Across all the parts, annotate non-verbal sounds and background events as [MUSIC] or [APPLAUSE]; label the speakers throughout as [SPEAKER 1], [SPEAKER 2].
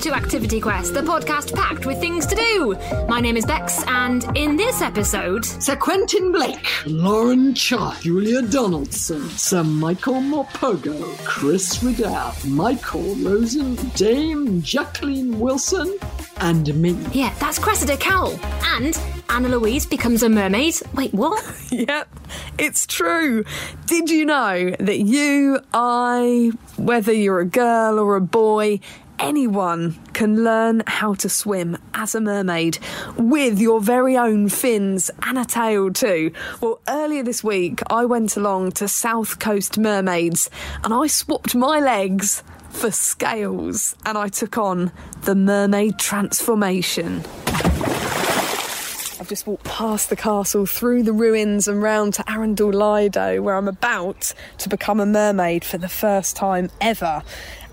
[SPEAKER 1] to Activity Quest, the podcast packed with things to do. My name is Bex, and in this episode,
[SPEAKER 2] Sir Quentin Blake, Lauren Child, Julia Donaldson, Sir Michael Morpurgo, Chris Riddell, Michael Rosen, Dame Jacqueline Wilson, and me.
[SPEAKER 1] yeah, that's Cressida Cowell. And Anna Louise becomes a mermaid. Wait, what? [LAUGHS]
[SPEAKER 3] Yep, it's true. Did you know that you, I, whether you're a girl or a boy, anyone can learn how to swim as a mermaid with your very own fins and a tail too? Well, earlier this week, I went along to South Coast Mermaids and I swapped my legs for scales and I took on the mermaid transformation. I've just walked past the castle, through the ruins, and round to Arundel Lido, where I'm about to become a mermaid for the first time ever.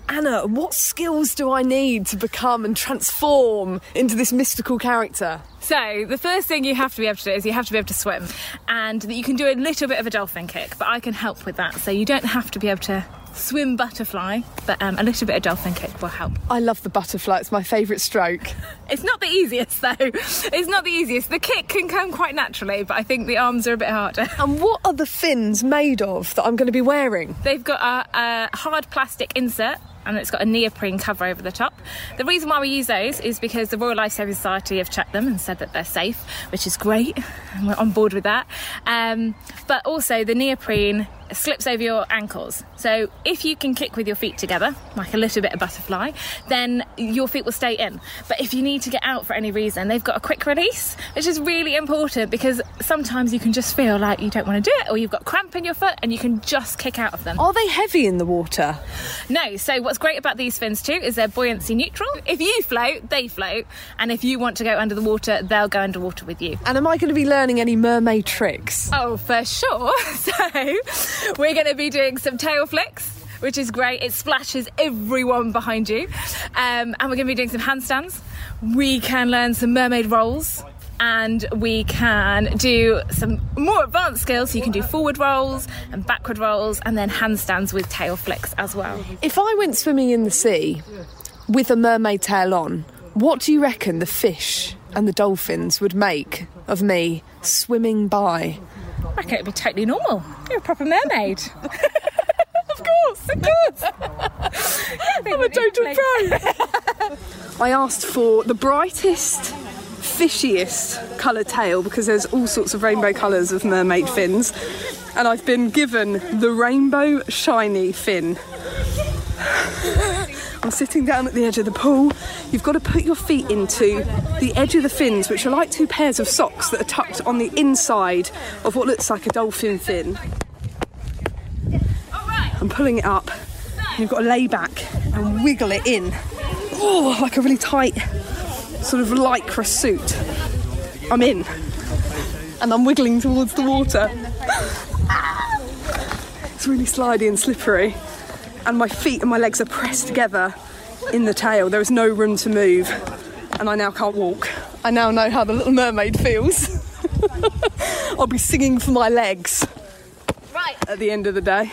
[SPEAKER 3] Anna, what skills do I need to become and transform into this mystical character?
[SPEAKER 4] So the first thing you have to be able to do is you have to be able to swim, and that you can do a little bit of a dolphin kick, but I can help with that. So you don't have to be able to swim butterfly, but um, a little bit of dolphin kick will help.
[SPEAKER 3] I love the butterfly, it's my favourite stroke. [LAUGHS]
[SPEAKER 4] It's not the easiest though. It's not the easiest. The kick can come quite naturally, but I think the arms are a bit harder. [LAUGHS]
[SPEAKER 3] And what are the fins made of that I'm going to be wearing?
[SPEAKER 4] They've got a, a hard plastic insert. And it's got a neoprene cover over the top. The reason why we use those is because the Royal Lifesaving Society have checked them and said that they're safe, which is great, and we're on board with that. Um, but also, the neoprene slips over your ankles. So if you can kick with your feet together, like a little bit of butterfly, then your feet will stay in. But if you need to get out for any reason, they've got a quick release, which is really important because sometimes you can just feel like you don't want to do it or you've got cramp in your foot and you can just kick out of them.
[SPEAKER 3] Are they heavy in the water?
[SPEAKER 4] No, so what's great about these fins too is they're buoyancy neutral. If you float, they float, and if you want to go under the water, they'll go underwater with you.
[SPEAKER 3] And am I going to be learning any mermaid tricks?
[SPEAKER 4] Oh, for sure. [LAUGHS] So, [LAUGHS] we're going to be doing some tail flicks. Which is great. It splashes everyone behind you. Um, and we're going to be doing some handstands. We can learn some mermaid rolls. And we can do some more advanced skills. So you can do forward rolls and backward rolls, and then handstands with tail flicks as well.
[SPEAKER 3] If I went swimming in the sea with a mermaid tail on, what do you reckon the fish and the dolphins would make of me swimming by?
[SPEAKER 4] I reckon it'd be totally normal. You're a proper mermaid. [LAUGHS] of course, of course. [LAUGHS] I'm
[SPEAKER 3] a total pro. [LAUGHS] I asked for the brightest, fishiest colour tail because there's all sorts of rainbow colours of mermaid fins, and I've been given the rainbow shiny fin. [SIGHS] I'm sitting down at the edge of the pool. You've got to put your feet into the edge of the fins, which are like two pairs of socks that are tucked on the inside of what looks like a dolphin fin. I'm pulling it up. You've got to lay back and wiggle it in. Oh, like a really tight sort of lycra suit. I'm in. And I'm wiggling towards the water. [LAUGHS] It's really slidey and slippery. And my feet and my legs are pressed together in the tail. There is no room to move. And I now can't walk. I now know how the little mermaid feels. [LAUGHS] I'll be singing for my legs
[SPEAKER 4] Right,
[SPEAKER 3] at the end of the day.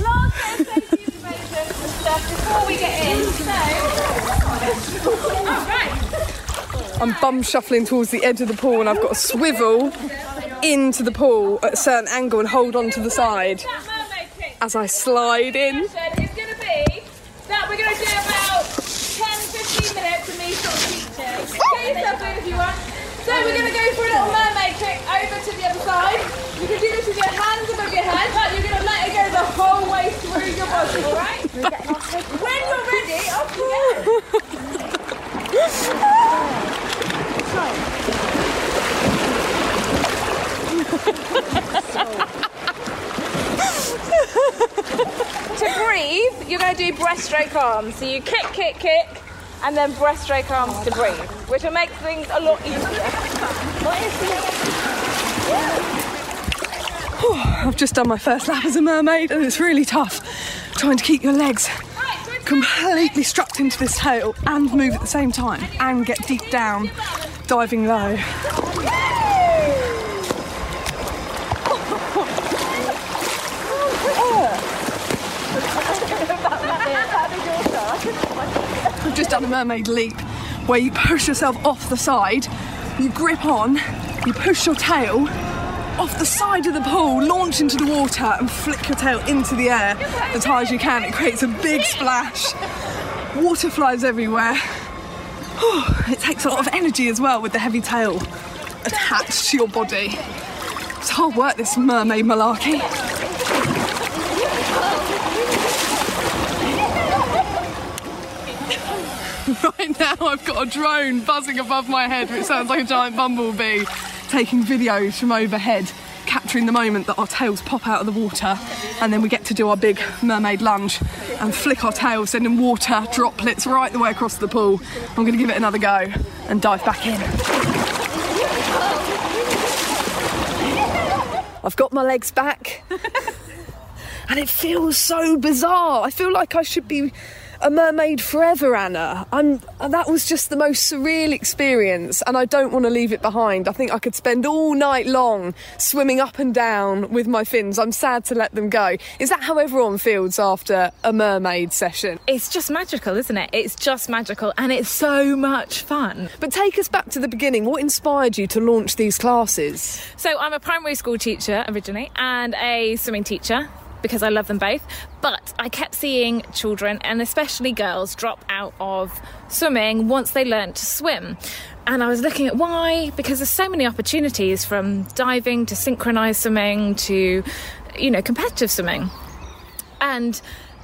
[SPEAKER 4] last bit of safety information and stuff before we get in. So, oh, right.
[SPEAKER 3] I'm bum shuffling towards the edge of the pool and I've got to swivel into the pool at a certain angle and hold on to the side
[SPEAKER 4] That mermaid kick
[SPEAKER 3] as I slide in.
[SPEAKER 4] session is going to be that we're going to do about 10 15 minutes of me sort of teaching. Get yourself if you want. So we're going to go for a little mermaid kick over to the other side. You can do this with your hands above your head, but you're going to let it go the whole way through your body, alright? when you're ready, off you go. to breathe, you're going to do breaststroke arms. So you kick, kick, kick, and then breaststroke arms to breathe, which will make things a lot easier. [SIGHS]
[SPEAKER 3] I've just done my first lap as a mermaid and it's really tough trying to keep your legs completely strapped into this tail and move at the same time and get deep down diving low. I've just done a mermaid leap where you push yourself off the side, you grip on, you push your tail off the side of the pool, launch into the water, and flick your tail into the air as high as you can. It creates a big splash. Water flies everywhere. It takes a lot of energy as well with the heavy tail attached to your body. It's hard work, this mermaid malarkey. [LAUGHS] Right now, I've got a drone buzzing above my head, which sounds like a giant bumblebee, taking videos from overhead, capturing the moment that our tails pop out of the water, and then we get to do our big mermaid lunge and flick our tails, sending water droplets right the way across the pool. I'm going to give it another go and dive back in. I've got my legs back. [LAUGHS] and it feels so bizarre. I feel like I should be a mermaid forever, Anna. I'm uh, that was just the most surreal experience and I don't want to leave it behind. I think I could spend all night long swimming up and down with my fins. I'm sad to let them go. Is that how everyone feels after a mermaid session?
[SPEAKER 4] It's just magical, isn't it? It's just magical and it's so much fun.
[SPEAKER 3] But take us back to the beginning. What inspired you to launch these classes?
[SPEAKER 4] So, I'm a primary school teacher originally and a swimming teacher because I love them both. But I kept seeing children, and especially girls, drop out of swimming once they learned to swim. And I was looking at why, because there's so many opportunities from diving to synchronized swimming to, you know, competitive swimming. And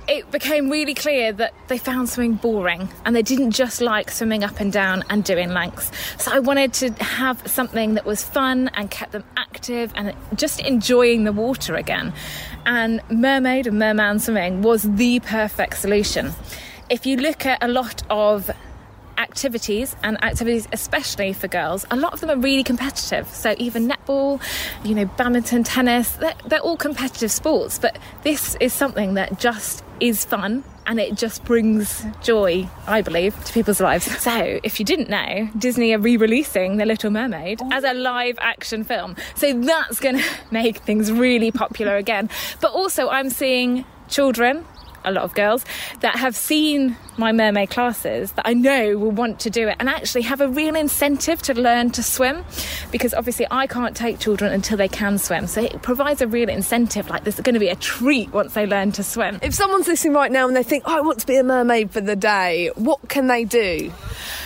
[SPEAKER 4] it became really clear that they found swimming boring and they didn't just like swimming up and down and doing lengths. So I wanted to have something that was fun and kept them active and just enjoying the water again. And mermaid and merman swimming was the perfect solution. If you look at a lot of activities and activities especially for girls a lot of them are really competitive so even netball you know badminton tennis they're, they're all competitive sports but this is something that just is fun and it just brings joy, I believe, to people's lives. So, if you didn't know, Disney are re releasing The Little Mermaid as a live action film. So, that's going [LAUGHS] to make things really popular again. But also, I'm seeing children a lot of girls that have seen my mermaid classes that I know will want to do it and actually have a real incentive to learn to swim because obviously I can't take children until they can swim. So it provides a real incentive like this is going to be a treat once they learn to swim.
[SPEAKER 3] If someone's listening right now and they think, oh, I want to be a mermaid for the day, what can they do?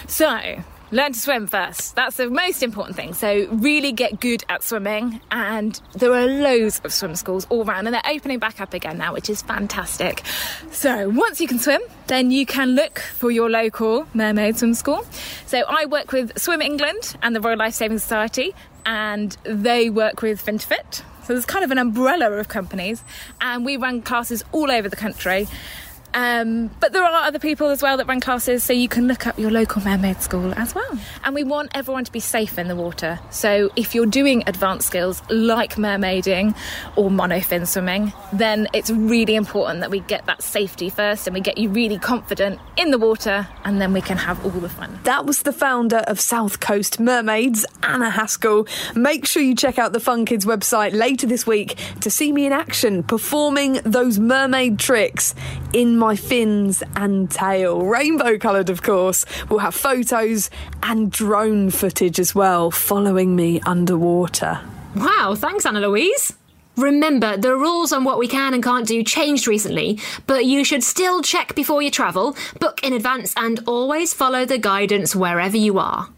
[SPEAKER 4] So, learn to swim first. That's the most important thing. So, really get good at swimming. And there are loads of swim schools all around, and they're opening back up again now, which is fantastic. So, once you can swim, then you can look for your local mermaid swim school. So, I work with Swim England and the Royal Life Saving Society, and they work with Fin to Fit. So, there's kind of an umbrella of companies, and we run classes all over the country. Um, but there are other people as well that run classes, so you can look up your local mermaid school as well. And we want everyone to be safe in the water. So if you're doing advanced skills like mermaiding or monofin swimming, then it's really important that we get that safety first and we get you really confident in the water, and then we can have all the fun.
[SPEAKER 3] That was the founder of South Coast Mermaids, Anna Haskell. Make sure you check out the Fun Kids website later this week to see me in action performing those mermaid tricks in my fins and tail. Rainbow coloured, of course. We'll have photos and drone footage as well following me underwater.
[SPEAKER 1] Wow, thanks, Anna Louise. Remember, the rules on what we can and can't do changed recently, but you should still check before you travel, book in advance, and always follow the guidance wherever you are.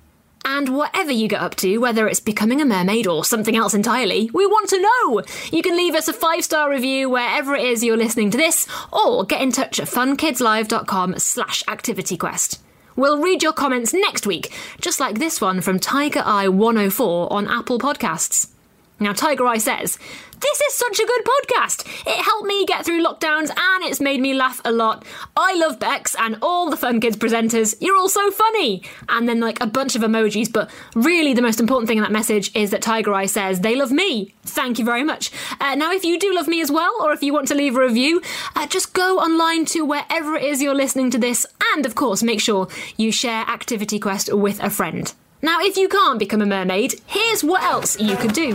[SPEAKER 1] And whatever you get up to, whether it's becoming a mermaid or something else entirely, we want to know! You can leave us a five star review wherever it is you're listening to this, or get in touch at funkidslive.com slash activityquest. We'll read your comments next week, just like this one from Tiger Eye 104 on Apple Podcasts. Now, Tiger Eye says, This is such a good podcast. It helped me get through lockdowns and it's made me laugh a lot. I love Bex and all the Fun Kids presenters. You're all so funny. And then, like, a bunch of emojis, but really the most important thing in that message is that Tiger Eye says they love me. Thank you very much. Uh, now, if you do love me as well, or if you want to leave a review, uh, just go online to wherever it is you're listening to this, and of course, make sure you share Activity Quest with a friend. Now, if you can't become a mermaid, here's what else you could do.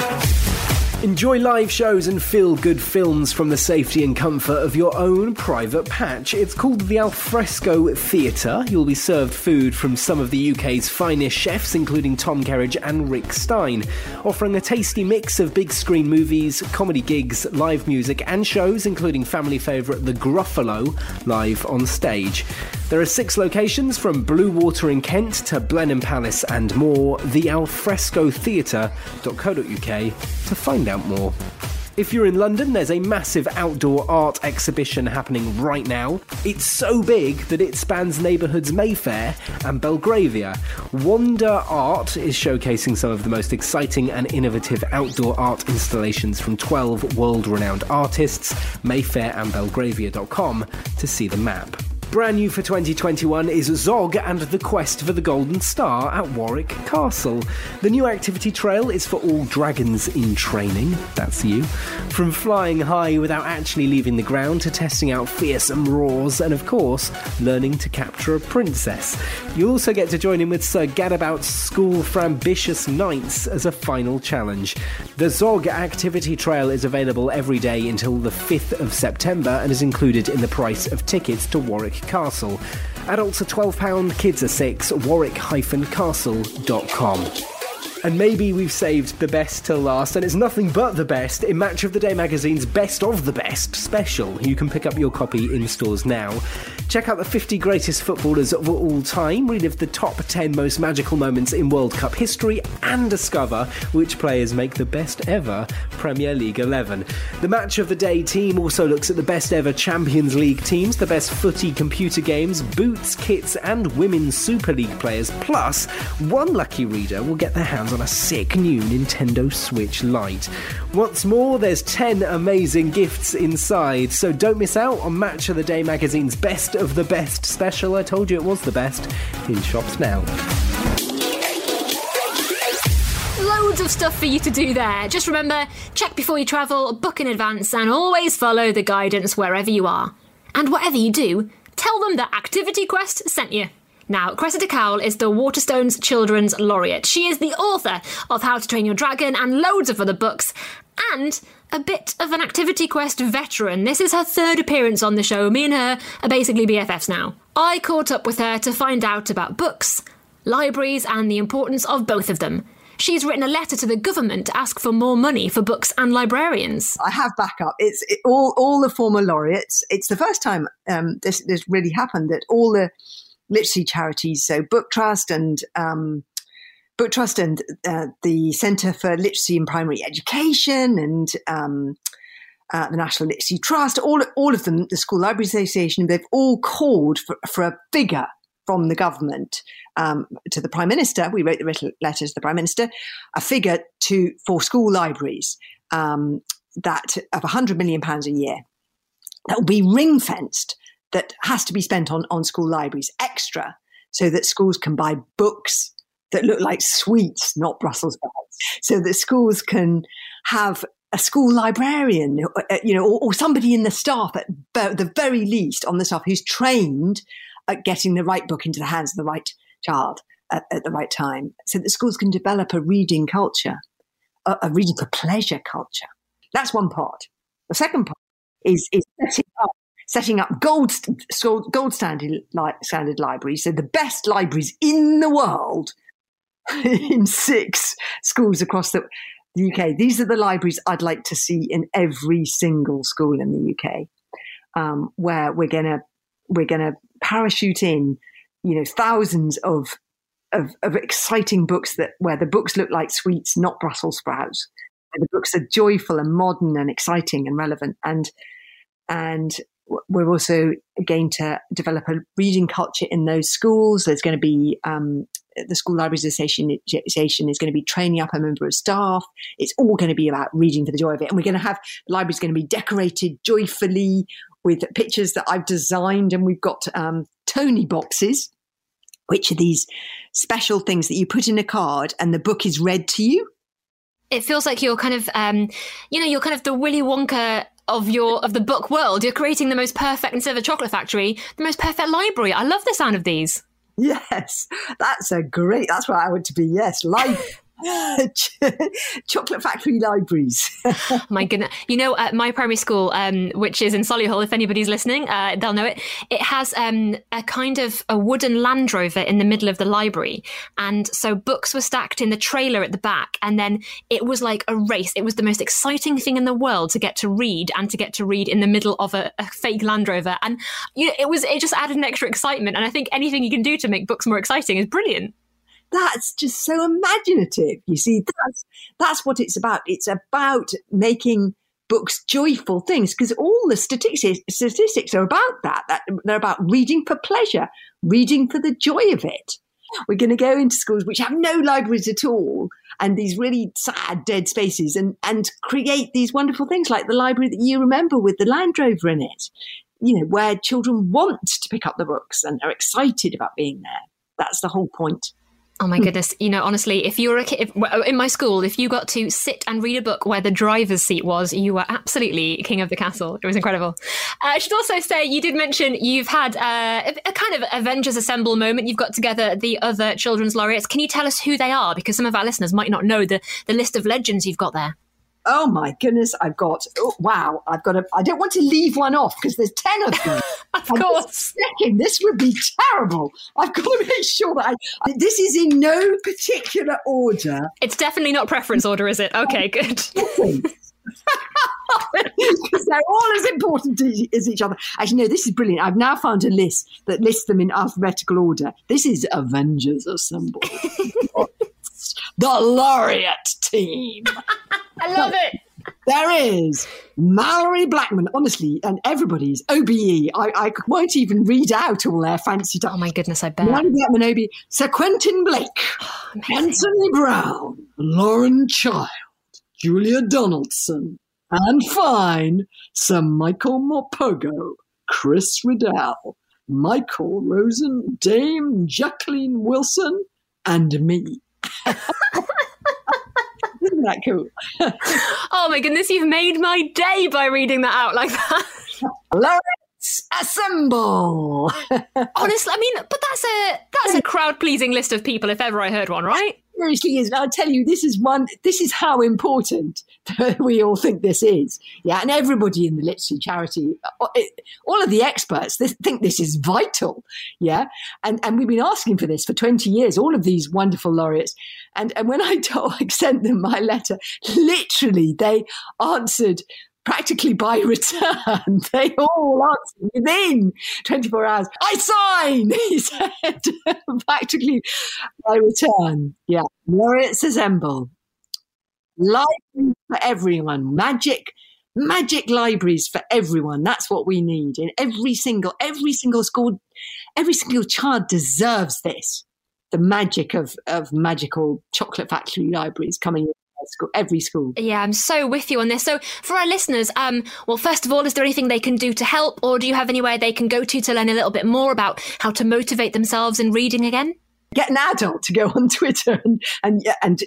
[SPEAKER 5] Enjoy live shows and feel good films from the safety and comfort of your own private patch. It's called the Alfresco Theatre. You'll be served food from some of the UK's finest chefs, including Tom Kerridge and Rick Stein, offering a tasty mix of big screen movies, comedy gigs, live music, and shows, including family favourite The Gruffalo, live on stage. There are six locations from Bluewater in Kent to Blenheim Palace and more. TheAlfrescotheatre.co.uk to find out more. If you're in London, there's a massive outdoor art exhibition happening right now. It's so big that it spans neighbourhoods Mayfair and Belgravia. Wonder Art is showcasing some of the most exciting and innovative outdoor art installations from 12 world renowned artists. Mayfairandbelgravia.com to see the map. Brand new for 2021 is Zog and the Quest for the Golden Star at Warwick Castle. The new activity trail is for all dragons in training, that's you. From flying high without actually leaving the ground to testing out fearsome roars and, of course, learning to capture a princess. You'll also get to join in with Sir Gadabout's School for Ambitious Knights as a final challenge. The Zog activity trail is available every day until the 5th of September and is included in the price of tickets to Warwick Castle. Adults are £12, kids are 6 warwick-castle.com. And maybe we've saved the best till last, and it's nothing but the best in Match of the Day magazine's Best of the Best special. You can pick up your copy in stores now. Check out the 50 greatest footballers of all time, relive the top 10 most magical moments in World Cup history, and discover which players make the best ever Premier League 11. The Match of the Day team also looks at the best ever Champions League teams, the best footy computer games, boots, kits, and women's Super League players. Plus, one lucky reader will get their hands on a sick new Nintendo Switch Lite. What's more, there's 10 amazing gifts inside, so don't miss out on Match of the Day magazine's Best of the Best special. I told you it was the best. In shops now.
[SPEAKER 1] Loads of stuff for you to do there. Just remember check before you travel, book in advance, and always follow the guidance wherever you are. And whatever you do, tell them that Activity Quest sent you. Now, Cressida Cowell is the Waterstones Children's Laureate. She is the author of How to Train Your Dragon and loads of other books, and a bit of an Activity Quest veteran. This is her third appearance on the show. Me and her are basically BFFs now. I caught up with her to find out about books, libraries, and the importance of both of them. She's written a letter to the government to ask for more money for books and librarians.
[SPEAKER 6] I have backup. It's it, all all the former laureates. It's the first time um, this this really happened that all the literacy charities, so Book Trust and um, Book Trust and uh, the Centre for Literacy in Primary Education and um, uh, the National Literacy Trust, all all of them, the School Library Association, they've all called for, for a figure from the government um, to the Prime Minister. We wrote the letter to the Prime Minister, a figure to for school libraries um, that of 100 million pounds a year that will be ring fenced that has to be spent on, on school libraries extra so that schools can buy books that look like sweets, not Brussels sprouts, so that schools can have a school librarian, uh, you know, or, or somebody in the staff at the very least on the staff who's trained at getting the right book into the hands of the right child at, at the right time, so that schools can develop a reading culture, a, a reading for pleasure culture. That's one part. The second part is, is setting up setting up gold, gold standard, standard libraries, so the best libraries in the world [LAUGHS] in six schools across the, the UK. These are the libraries I'd like to see in every single school in the UK, um, where we're gonna we're gonna parachute in, you know, thousands of, of of exciting books that where the books look like sweets, not Brussels sprouts. The books are joyful and modern and exciting and relevant and and we're also going to develop a reading culture in those schools. There's going to be um, the School Libraries Association is going to be training up a member of staff. It's all going to be about reading for the joy of it. And we're going to have the library's going to be decorated joyfully with pictures that I've designed. And we've got um, Tonie boxes, which are these special things that you put in a card and the book is read to you.
[SPEAKER 1] It feels like you're kind of, um, you know, you're kind of the Willy Wonka of your of the book world. You're creating the most perfect instead of a chocolate factory, the most perfect library. I love the sound of these.
[SPEAKER 6] Yes, that's a great. That's what I want to be. Yes, life. [LAUGHS] [LAUGHS] chocolate factory libraries. [LAUGHS]
[SPEAKER 1] my goodness. You know, at my primary school, um, which is in Solihull, if anybody's listening, uh, they'll know it. It has um, a kind of a wooden Land Rover in the middle of the library. And so books were stacked in the trailer at the back. And then it was like a race. It was the most exciting thing in the world to get to read and to get to read in the middle of a, a fake Land Rover. And you know, it was, it just added an extra excitement. And I think anything you can do to make books more exciting is brilliant
[SPEAKER 6] that's just so imaginative. You see, that's that's what it's about. It's about making books joyful things because all the statistics statistics are about that. that. They're about reading for pleasure, reading for the joy of it. We're going to go into schools which have no libraries at all and these really sad dead spaces and, and create these wonderful things like the library that you remember with the Land Rover in it, you know, where children want to pick up the books and are excited about being there. That's the whole point.
[SPEAKER 1] Oh my goodness! You know, honestly, if you were a kid if, in my school, if you got to sit and read a book where the driver's seat was, you were absolutely king of the castle. It was incredible. Uh, I should also say you did mention you've had uh, a, kind of Avengers Assemble moment. You've got together the other children's laureates. Can you tell us who they are? Because some of our listeners might not know the the list of legends you've got there
[SPEAKER 6] oh my goodness, I've got, oh, wow, I've got a, I don't want to leave one off because there's 10 of them. [LAUGHS]
[SPEAKER 1] of I'm course.
[SPEAKER 6] Thinking, this would be terrible. I've got to make sure that I, I, this is in no particular order.
[SPEAKER 1] It's definitely not preference order, is it? Okay, [LAUGHS] good.
[SPEAKER 6] because [LAUGHS] they're all as important as each other. Actually, no, this is brilliant. I've now found a list that lists them in alphabetical order. This is Avengers Assemble. The laureate team. [LAUGHS]
[SPEAKER 1] I love it.
[SPEAKER 6] There is Malorie Blackman, honestly, and everybody's OBE. I, I won't even read out all their fancy
[SPEAKER 1] Oh my goodness, I bet.
[SPEAKER 6] Malorie Blackman, OBE, Sir Quentin Blake, [GASPS] oh, Anthony Browne, Lauren Child, Julia Donaldson, and fine, Sir Michael Morpurgo, Chris Riddell, Michael Rosen, Dame Jacqueline Wilson, and me. Isn't that cool?
[SPEAKER 1] oh my goodness, you've made my day by reading that out like that.
[SPEAKER 6] Let's assemble. [LAUGHS]
[SPEAKER 1] Honestly, I mean, but that's a that's a crowd pleasing list of people if ever I heard one, right?
[SPEAKER 6] Seriously is. And I'll tell you, this is one. This is how important [LAUGHS] we all think this is. Yeah, and everybody in the literacy charity, uh, all of the experts, they think this is vital. Yeah, and and we've been asking for this for twenty years. All of these wonderful laureates, and and when I [LAUGHS] told, I sent them my letter, literally they answered practically by [LAUGHS] return. They all answered within 24 hours. I sign, [LAUGHS] he said, [LAUGHS] practically by return. Yeah. Laureates assemble. Library for everyone. Magic, magic libraries for everyone. That's what we need. In every single, every single school, every single child deserves this. The magic of, of magical chocolate factory libraries coming in school, every school.
[SPEAKER 1] Yeah, I'm so with you on this. So, for our listeners, um, well, first of all, is there anything they can do to help, or do you have anywhere they can go to to learn a little bit more about how to motivate themselves in reading again?
[SPEAKER 6] Get an adult to go [LAUGHS] on Twitter and and and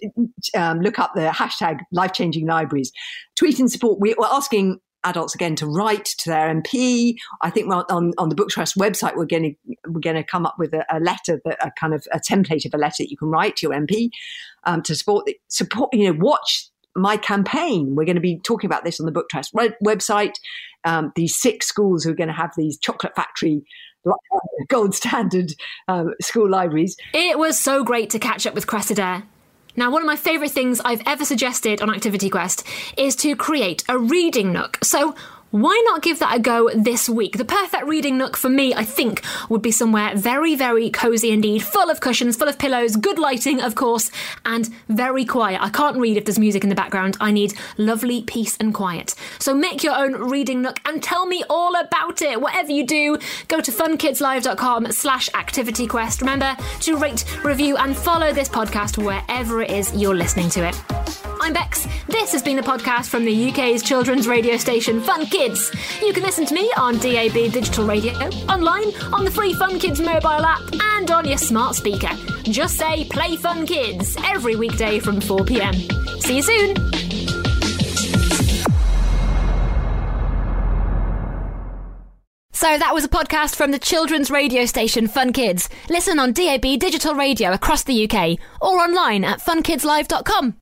[SPEAKER 6] um, look up the hashtag life changing libraries. Tweet and support. We're asking adults again to write to their MP. I think on, on the Book Trust website, we're going to we're going to come up with a, a, letter that a kind of a template of a letter that you can write to your MP um, to support the, support. You know, watch my campaign. We're going to be talking about this on the Book Trust website. Um, these six schools who are going to have these chocolate factory gold standard um, school libraries.
[SPEAKER 1] It was so great to catch up with Cressida. Now, one of my favourite things I've ever suggested on Activity Quest is to create a reading nook. So, why not give that a go this week? The perfect reading nook for me, I think, would be somewhere very, very cozy indeed, full of cushions, full of pillows, good lighting, of course, and very quiet. I can't read if there's music in the background. I need lovely peace and quiet. So make your own reading nook and tell me all about it. Whatever you do, go to funkidslive.com slash activityquest. Remember to rate, review, and follow this podcast wherever it is you're listening to it. I'm Bex. This has been a podcast from the UK's children's radio station Fun Kids. You can listen to me on DAB digital radio, online, on the free Fun Kids mobile app, and on your smart speaker. Just say Play Fun Kids every weekday from 4 pm. See you soon. So that was a podcast from the children's radio station Fun Kids. Listen on DAB digital radio across the UK or online at funkidslive.com.